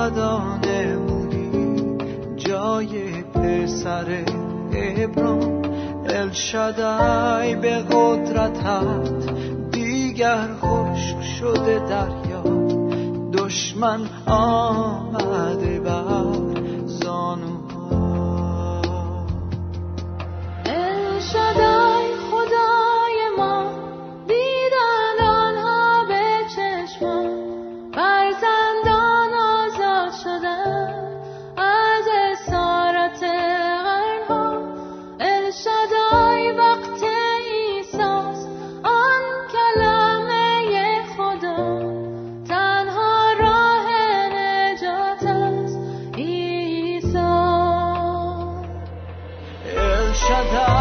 فدا نمودی جای پسر ابرام. الشدای به قدرتت دیگر خشک شده دریا. دشمن آمده بر 的。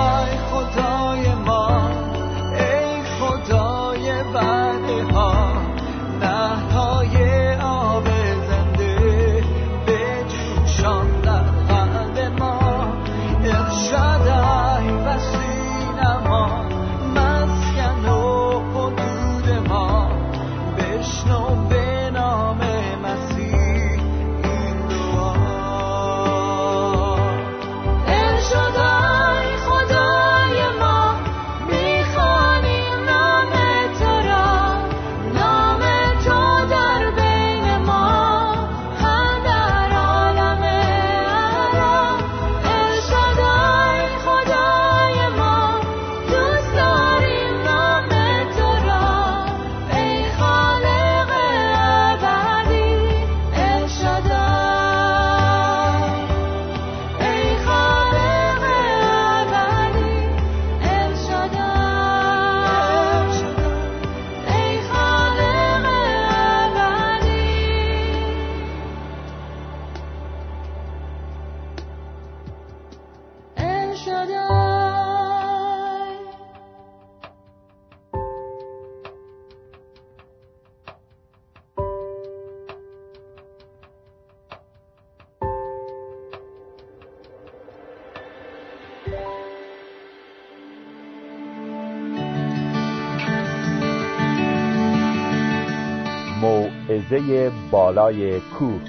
موعظه بالای کوه.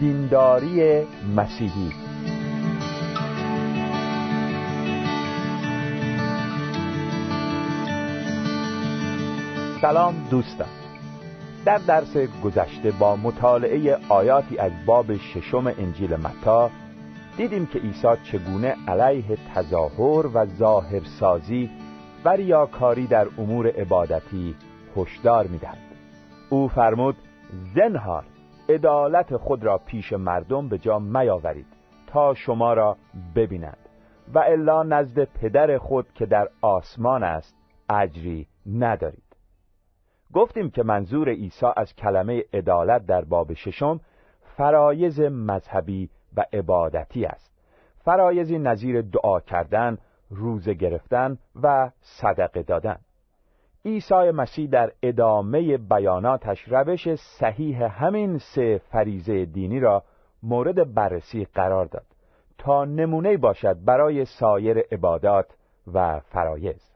دینداری مسیحی. سلام دوستان. در درس گذشته با مطالعه آیاتی از باب ششم انجیل متا دیدیم که عیسی چگونه علیه تظاهر و ظاهرسازی و ریاکاری در امور عبادتی هشدار می‌دهد. او فرمود زنهار عدالت خود را پیش مردم به جا میاورید تا شما را ببینند و الا نزد پدر خود که در آسمان است اجری ندارید. گفتیم که منظور عیسی از کلمه عدالت در باب ششم فرایز مذهبی و عبادتی است. فرایزی نظیر دعا کردن روزه گرفتن و صدقه دادن. عیسی مسیح در ادامه بیاناتش روش صحیح همین سه فریزه دینی را مورد بررسی قرار داد تا نمونه باشد برای سایر عبادات و فرایز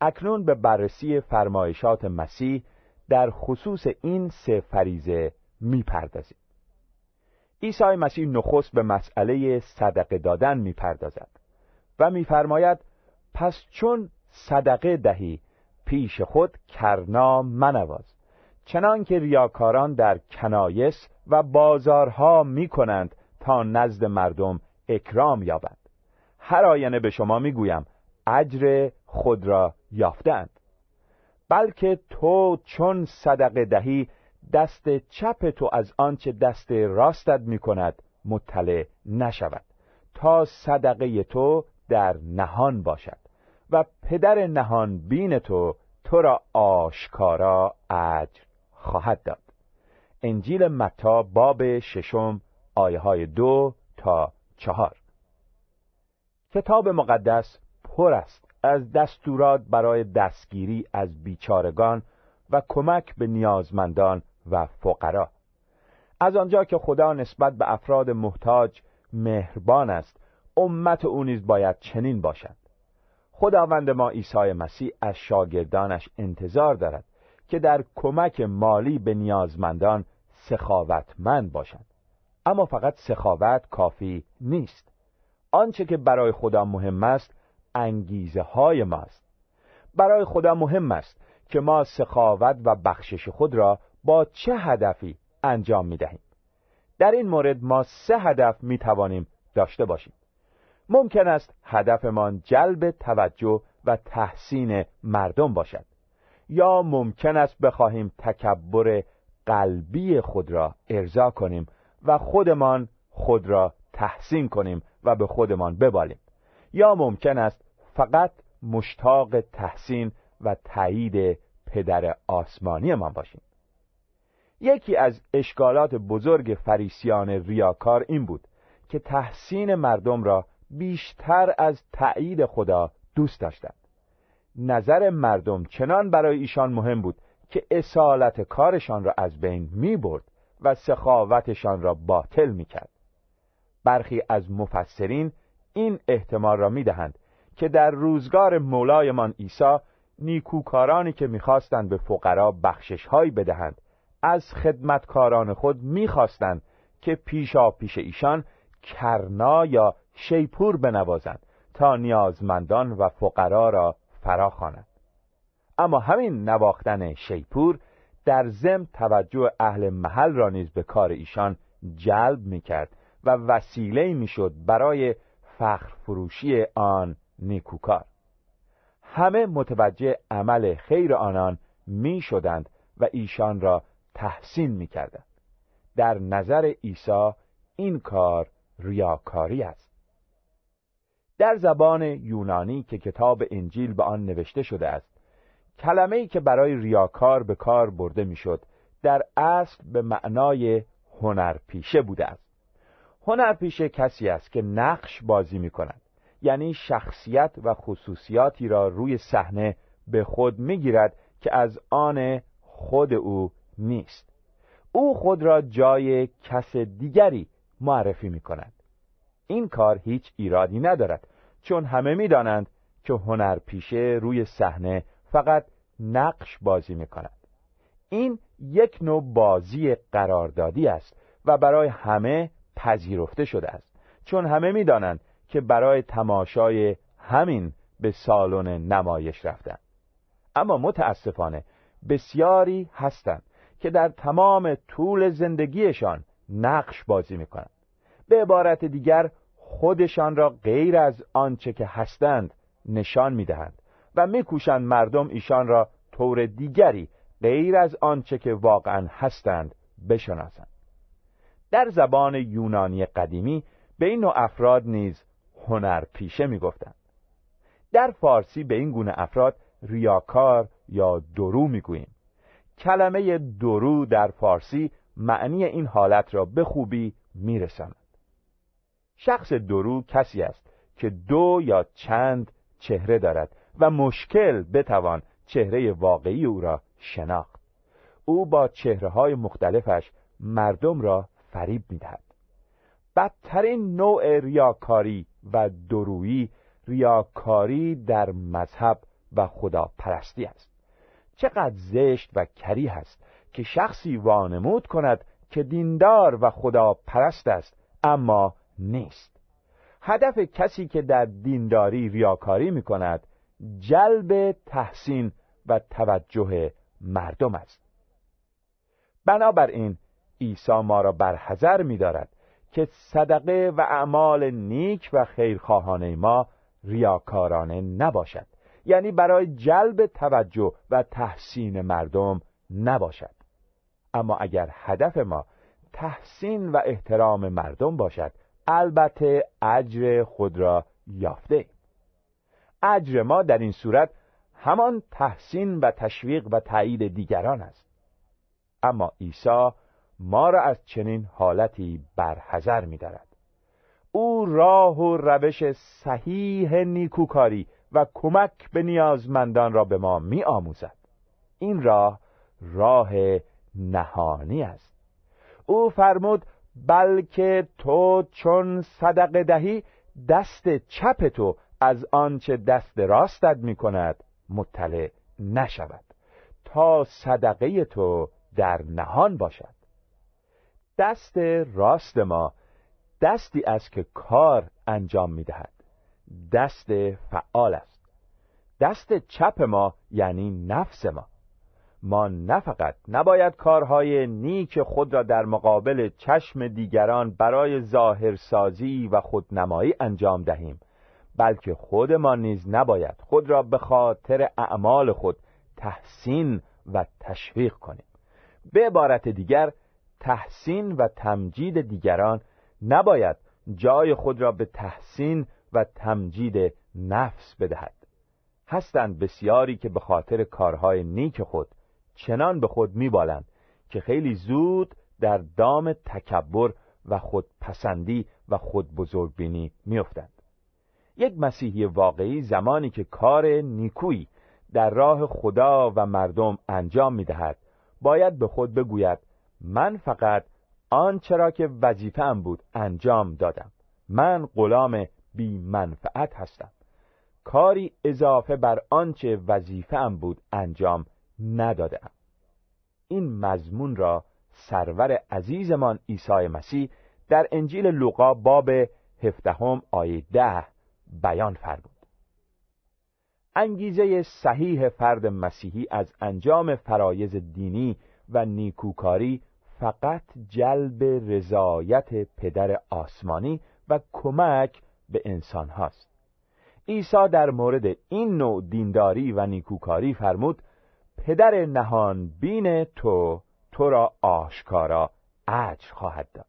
اکنون به بررسی فرمایشات مسیح در خصوص این سه فریزه می‌پردازیم. عیسی مسیح نخست به مسئله صدقه دادن می‌پردازد و میفرماید پس چون صدقه دهی پیش خود کرنا منواز. چنان که ریاکاران در کنایس و بازارها می کنند تا نزد مردم اکرام یابند. هر آینه به شما می‌گویم اجر خود را یافتند بلکه تو چون صدقه دهی دست چپ تو از آنچه دست راستت می کند مطلع نشود. تا صدقه تو در نهان باشد. و پدر نهان بین تو تو را آشکارا اجر خواهد داد. انجیل متا باب ششم آیه های دو تا چهار. کتاب مقدس پر است از دستورات برای دستگیری از بیچارگان و کمک به نیازمندان و فقرا. از آنجا که خدا نسبت به افراد محتاج مهربان است امت او نیز باید چنین باشد. خداوند ما عیسی مسیح از شاگردانش انتظار دارد که در کمک مالی به نیازمندان سخاوتمند باشند. اما فقط سخاوت کافی نیست. آنچه که برای خدا مهم است انگیزه های ماست. برای خدا مهم است که ما سخاوت و بخشش خود را با چه هدفی انجام می دهیم در این مورد ما سه هدف می توانیم داشته باشیم. ممکن است هدفمان جلب توجه و تحسین مردم باشد یا ممکن است بخواهیم تکبر قلبی خود را ارضا کنیم و خودمان خود را تحسین کنیم و به خودمان ببالیم یا ممکن است فقط مشتاق تحسین و تایید پدر آسمانی من باشیم. یکی از اشکالات بزرگ فریسیان ریاکار این بود که تحسین مردم را بیشتر از تایید خدا دوست داشتند نظر مردم چنان برای ایشان مهم بود که اصالت کارشان را از بین می برد و سخاوتشان را باطل می کرد. برخی از مفسرین این احتمال را می دهند که در روزگار مولایمان عیسی نیکوکارانی که می‌خواستند به فقرا بخششهایی بدهند از خدمتکاران خود می‌خواستند که پیشا پیش ایشان کرنا یا شیپور بنوازند تا نیازمندان و فقرا را فرا اما همین نواختن شیپور در زم توجه اهل محل را نیز به کار ایشان جلب می‌کرد و وسیله می‌شد برای فخر فروشی آن نیکوکار. همه متوجه عمل خیر آنان می شدند و ایشان را تحسین می کردند. در نظر عیسی این کار ریاکاری است. در زبان یونانی که کتاب انجیل به آن نوشته شده است کلمه ای که برای ریاکار به کار برده می‌شد در اصل به معنای هنرپیشه بوده است. هنرپیشه کسی است که نقش بازی می کند یعنی شخصیت و خصوصیاتی را روی صحنه به خود می‌گیرد که از آن خود او نیست. او خود را جای کس دیگری معرفی می کند این کار هیچ ایرادی ندارد چون همه می‌دانند که هنرپیشه روی صحنه فقط نقش بازی می کند این یک نوع بازی قراردادی است و برای همه پذیرفته شده است چون همه می‌دانند که برای تماشای همین به سالن نمایش رفتند. اما متاسفانه بسیاری هستند که در تمام طول زندگیشان نقش بازی می‌کنند. به عبارت دیگر خودشان را غیر از آنچه که هستند نشان می‌دهند و میکوشند مردم ایشان را طور دیگری غیر از آنچه که واقعا هستند بشناسند. در زبان یونانی قدیمی به این نوع افراد نیز هنرپیشه می‌گفتند. در فارسی به این گونه افراد ریاکار یا درو می‌گوییم. کلمه درو در فارسی معنی این حالت را به خوبی میرساند. شخص درو کسی است که دو یا چند چهره دارد و مشکل بتوان چهره واقعی او را شناخت. او با چهره های مختلفش مردم را فریب می‌دهد. بدترین نوع ریاکاری و درویی ریاکاری در مذهب و خداپرستی است. چقدر زشت و کری است که شخصی وانمود کند که دیندار و خدا پرست است اما نیست. هدف کسی که در دینداری ریاکاری می کند جلب تحسین و توجه مردم است. بنابراین عیسی ما را بر حذر می دارد که صدقه و اعمال نیک و خیرخواهانه ما ریاکارانه نباشد. یعنی برای جلب توجه و تحسین مردم نباشد. اما اگر هدف ما تحسین و احترام مردم باشد البته اجر خود را یافته اجر ما در این صورت همان تحسین و تشویق و تایید دیگران است اما عیسی ما را از چنین حالتی برحذر می دارد. او راه و روش صحیح نیکوکاری و کمک به نیازمندان را به ما می آموزد. این راه راه نهانی است او فرمود بلکه تو چون صدقه دهی دست چپ تو از آنچه دست راستت می کند مطلع نشود. تا صدقه تو در نهان باشد. دست راست ما دستی است که کار انجام می دهد دست فعال است. دست چپ ما یعنی نفس ما. ما نه فقط نباید کارهای نیک خود را در مقابل چشم دیگران برای ظاهرسازی و خودنمایی انجام دهیم بلکه خودمان نیز نباید خود را به خاطر اعمال خود تحسین و تشویق کنیم. به عبارت دیگر تحسین و تمجید دیگران نباید جای خود را به تحسین و تمجید نفس بدهد. هستند بسیاری که به خاطر کارهای نیک خود چنان به خود میبالند که خیلی زود در دام تکبر و خودپسندی و خود بزرگبینی میافتند. یک مسیحی واقعی زمانی که کار نیکویی در راه خدا و مردم انجام می‌دهد باید به خود بگوید من فقط آنچه را که وظیفه‌ام بود انجام دادم. من غلام بی منفعت هستم. کاری اضافه بر آنچه وظیفه‌ام بود انجام ندادم این مضمون را سرور عزیزمان عیسی مسیح در انجیل لوقا باب هفدهم آیه ده بیان فرمود. انگیزه صحیح فرد مسیحی از انجام فرایز دینی و نیکوکاری فقط جلب رضایت پدر آسمانی و کمک به انسان هاست عیسی در مورد این نوع دینداری و نیکوکاری فرمود پدر نهان بین تو تو را آشکارا اجر خواهد داد.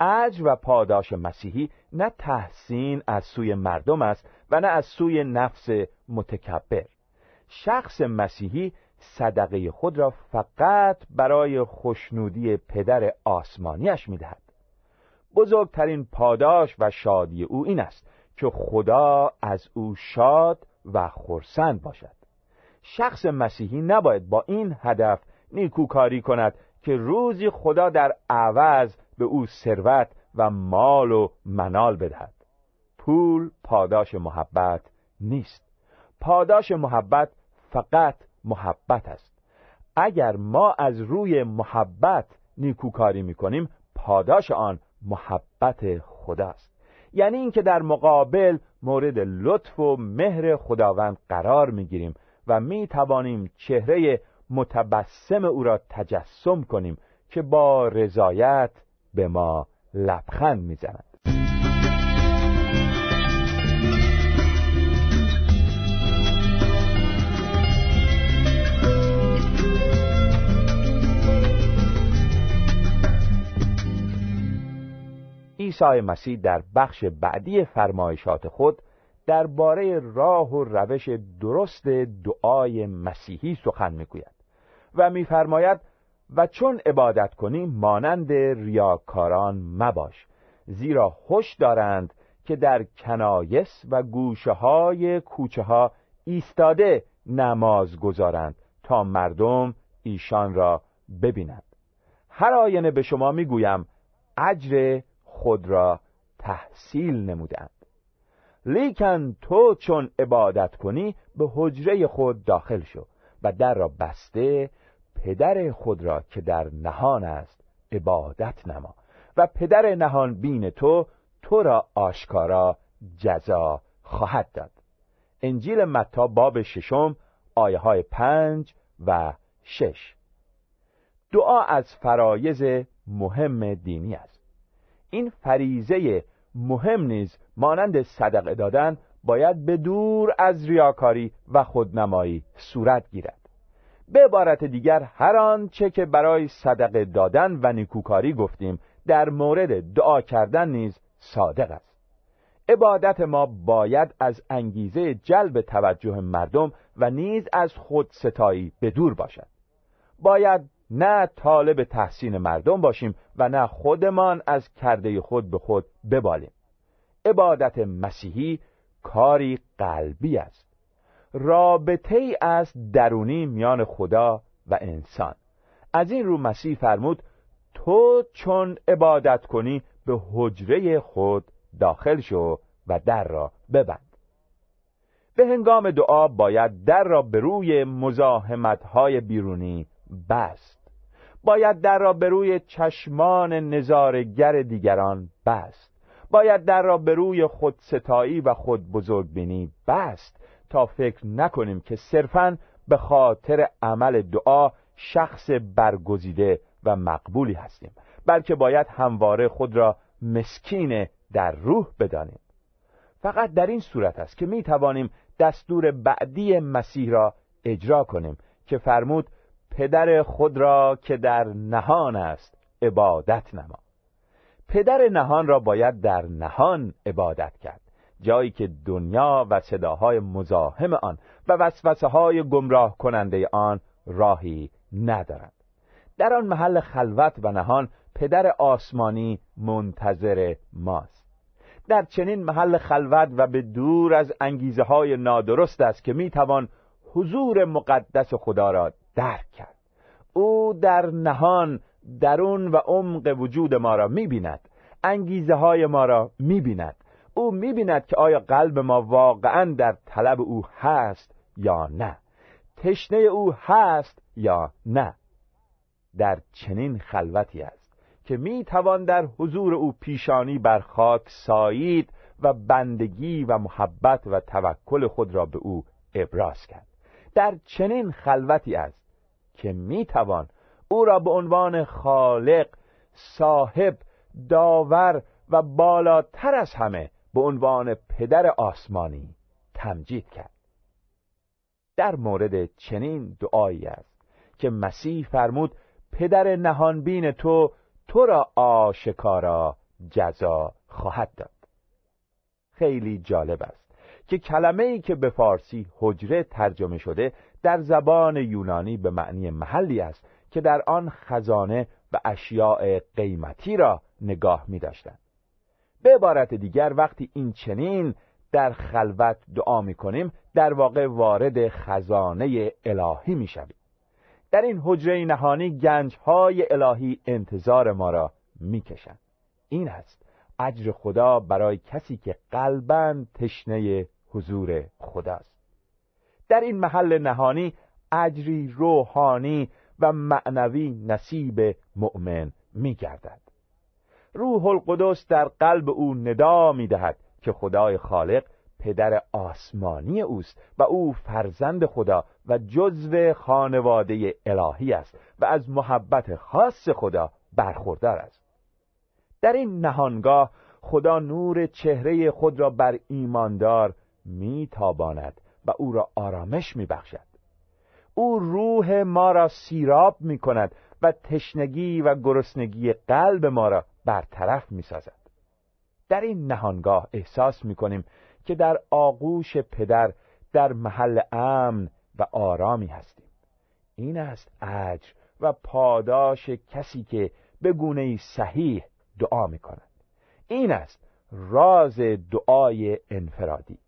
اجر و پاداش مسیحی نه تحسین از سوی مردم است و نه از سوی نفس متکبر. شخص مسیحی صدقه خود را فقط برای خوشنودی پدر آسمانیش می‌دهد. بزرگترین پاداش و شادی او این است که خدا از او شاد و خرسند باشد. شخص مسیحی نباید با این هدف نیکوکاری کند که روزی خدا در عوض به او ثروت و مال و منال بدهد. پول پاداش محبت نیست. پاداش محبت فقط محبت است. اگر ما از روی محبت نیکوکاری می‌کنیم پاداش آن محبت خداست. یعنی اینکه در مقابل مورد لطف و مهر خداوند قرار می‌گیریم. و می توانیم چهره متبسم او را تجسم کنیم که با رضایت به ما لبخند می‌زند. عیسی مسیح در بخش بعدی فرمایشات خود درباره راه و روش درست دعای مسیحی سخن می‌گوید و میفرماید و چون عبادت کنی مانند ریاکاران مباش زیرا خوش دارند که در کنایس و گوشه های کوچه ها ایستاده نماز گذارند تا مردم ایشان را ببینند. هر آینه به شما می‌گویم اجر خود را تحصیل نمودند لیکن تو چون عبادت کنی به حجره خود داخل شو و در را بسته پدر خود را که در نهان است عبادت نما و پدر نهان بین تو تو را آشکارا جزا خواهد داد. انجیل متا باب ششم آیه های پنج و شش. دعا از فرایز مهم دینی است. این فریزه مهم نیز مانند صدقه دادن باید به دور از ریاکاری و خودنمایی صورت گیرد. به عبارت دیگر هر آنچه که برای صدقه دادن و نیکوکاری گفتیم در مورد دعا کردن نیز صادق است. عبادت ما باید از انگیزه جلب توجه مردم و نیز از خود ستایی به دور باشد. باید نه طالب تحسین مردم باشیم و نه خودمان از کرده خود به خود ببالیم. عبادت مسیحی کاری قلبی است. رابطه ای از درونی میان خدا و انسان. از این رو مسیح فرمود تو چون عبادت کنی به حجره خود داخل شو و در را ببند. به هنگام دعا باید در را به روی مزاحمت های بیرونی بست. باید در را به روی چشمان نظارگر دیگران بست. باید در را به روی خودستایی و خود بزرگ بینی. بست تا فکر نکنیم که صرفا به خاطر عمل دعا شخص برگزیده و مقبولی هستیم بلکه باید همواره خود را مسکین در روح بدانیم. فقط در این صورت است که می توانیم دستور بعدی مسیح را اجرا کنیم که فرمود پدر خود را که در نهان است عبادت نما. پدر نهان را باید در نهان عبادت کرد. جایی که دنیا و صداهای مزاحم آن و وسوسه های گمراه کننده آن راهی ندارد در آن محل خلوت و نهان پدر آسمانی منتظر ماست. در چنین محل خلوت و به دور از انگیزه های نادرست است که می‌توان حضور مقدس خدا را درک کرد. او در نهان درون و عمق وجود ما را می‌بیند. انگیزه های ما را می‌بیند. او می‌بیند که آیا قلب ما واقعا در طلب او هست یا نه. تشنه او هست یا نه. در چنین خلوتی است که می توان در حضور او پیشانی بر خاک سایید و بندگی و محبت و توکل خود را به او ابراز کرد. در چنین خلوتی است که می توان او را به عنوان خالق صاحب داور و بالاتر از همه به عنوان پدر آسمانی تمجید کرد. در مورد چنین دعایی است که مسیح فرمود پدر نهانبین تو تو را آشکارا جزا خواهد داد. خیلی جالب است که کلمه ای که به فارسی حجره ترجمه شده در زبان یونانی به معنی محلی است که در آن خزانه و اشیاء قیمتی را نگاه می داشتند. به عبارت دیگر وقتی این چنین در خلوت دعا می کنیم در واقع وارد خزانه الهی می شویم. در این حجره نهانی گنج های الهی انتظار ما را می کشند. این است اجر خدا برای کسی که قلبا تشنه حضور خداست در این محل نهانی اجری روحانی و معنوی نصیب مؤمن می گردد روح القدس در قلب او ندا می دهد که خدای خالق پدر آسمانی اوست و او فرزند خدا و جزو خانواده الهی است و از محبت خاص خدا برخوردار است. در این نهانگاه خدا نور چهره خود را بر ایماندار میتاباند و او را آرامش میبخشد. او روح ما را سیراب می کند و تشنگی و گرسنگی قلب ما را برطرف می سازد. در این نهانگاه احساس می کنیم که در آغوش پدر در محل امن و آرامی هستیم. این است اجر و پاداش کسی که به گونه صحیح دعا می کند این است راز دعای انفرادی.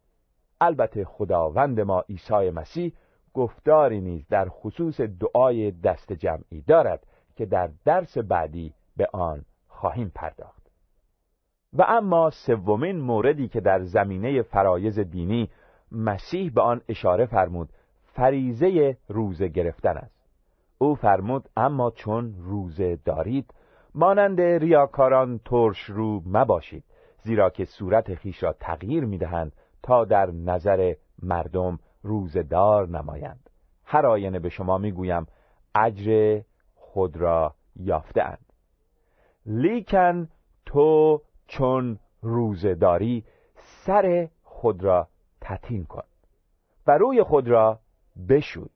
البته خداوند ما عیسی مسیح گفتاری نیز در خصوص دعای دست جمعی دارد که در درس بعدی به آن خواهیم پرداخت. و اما سومین موردی که در زمینه فرایز دینی مسیح به آن اشاره فرمود فریزه روزه گرفتن است. او فرمود اما چون روزه دارید مانند ریاکاران ترش رو مباشید زیرا که صورت خیش را تغییر می‌دهند تا در نظر مردم روزدار نمایند. هر آینه به شما می‌گویم اجر خود را یافتهاند. لیکن تو چون روزداری سر خود را تتین کن و روی خود را بشوی.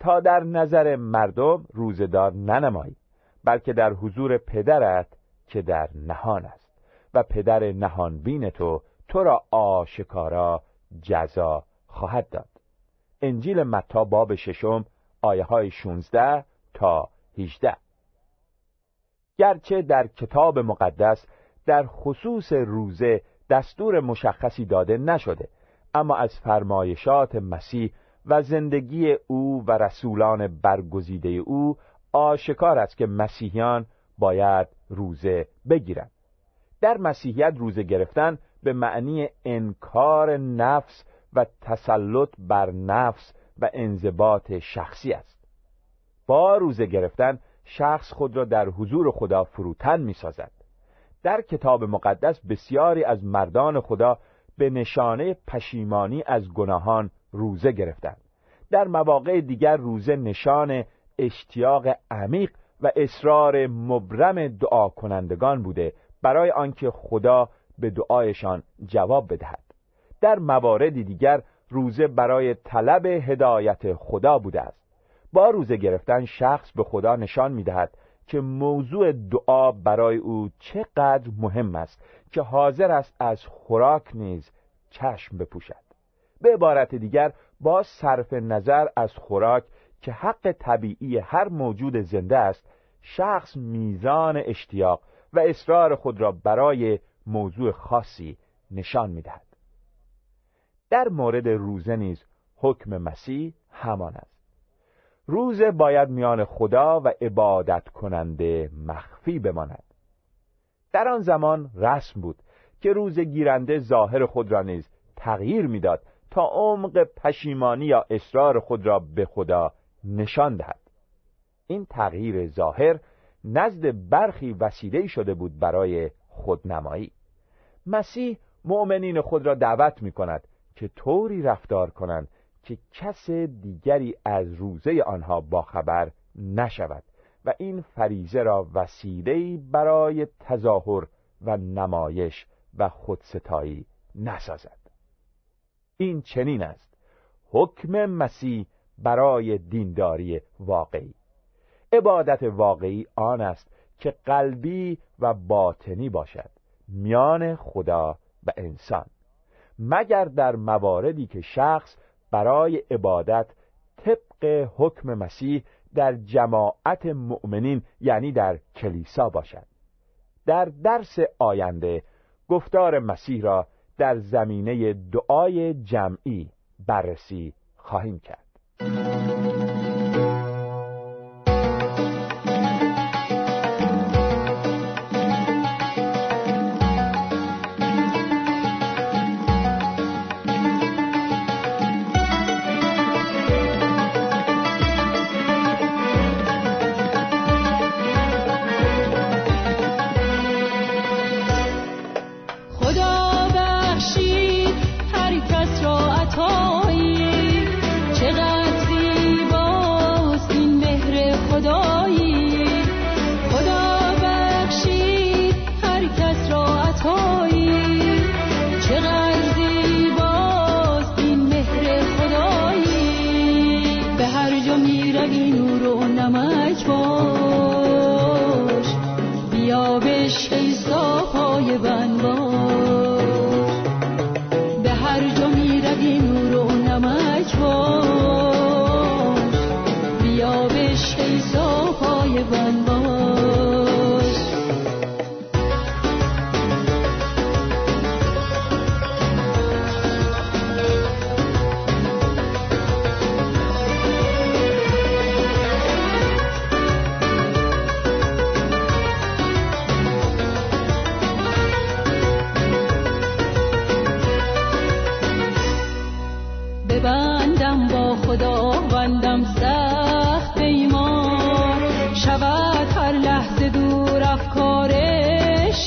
تا در نظر مردم روزدار ننمایی بلکه در حضور پدرت که در نهان است و پدر نهانبین تو تو را آشکارا جزا خواهد داد. انجیل متا باب ششم آیه های 16 تا 18 گرچه در کتاب مقدس در خصوص روزه دستور مشخصی داده نشده اما از فرمایشات مسیح و زندگی او و رسولان برگزیده او آشکار است که مسیحیان باید روزه بگیرند. در مسیحیت روزه گرفتن به معنی انکار نفس و تسلط بر نفس و انضباط شخصی است. با روزه گرفتن شخص خود را در حضور خدا فروتن می سازد. در کتاب مقدس بسیاری از مردان خدا به نشانه پشیمانی از گناهان روزه گرفتند. در مواقع دیگر روزه نشان اشتیاق عمیق و اصرار مبرم دعا کنندگان بوده برای آنکه خدا به دعایشان جواب بدهد. در مواردی دیگر روزه برای طلب هدایت خدا بوده است. با روزه گرفتن شخص به خدا نشان می‌دهد که موضوع دعا برای او چقدر مهم است که حاضر است از خوراک نیز چشم بپوشد. به عبارت دیگر با صرف نظر از خوراک که حق طبیعی هر موجود زنده است شخص میزان اشتیاق و اصرار خود را برای موضوع خاصی نشان می‌دهد. در مورد روزه نیز حکم مسیح همان است. روزه باید میان خدا و عبادت کننده مخفی بماند. در آن زمان رسم بود که روز گیرنده ظاهر خود را نیز تغییر می‌داد تا عمق پشیمانی یا اصرار خود را به خدا نشان دهد. این تغییر ظاهر نزد برخی وسیله شده بود برای خودنمایی. مسیح مؤمنین خود را دعوت می کند که طوری رفتار کنند که کس دیگری از روزه آنها باخبر نشود و این فریزه را وسیله برای تظاهر و نمایش و خودستایی نسازد. این چنین است. حکم مسیح برای دینداری واقعی. عبادت واقعی آن است که قلبی و باطنی باشد میان خدا و انسان. مگر در مواردی که شخص برای عبادت طبق حکم مسیح در جماعت مؤمنین یعنی در کلیسا باشد. در درس آینده گفتار مسیح را در زمینه دعای جمعی بررسی خواهیم کرد.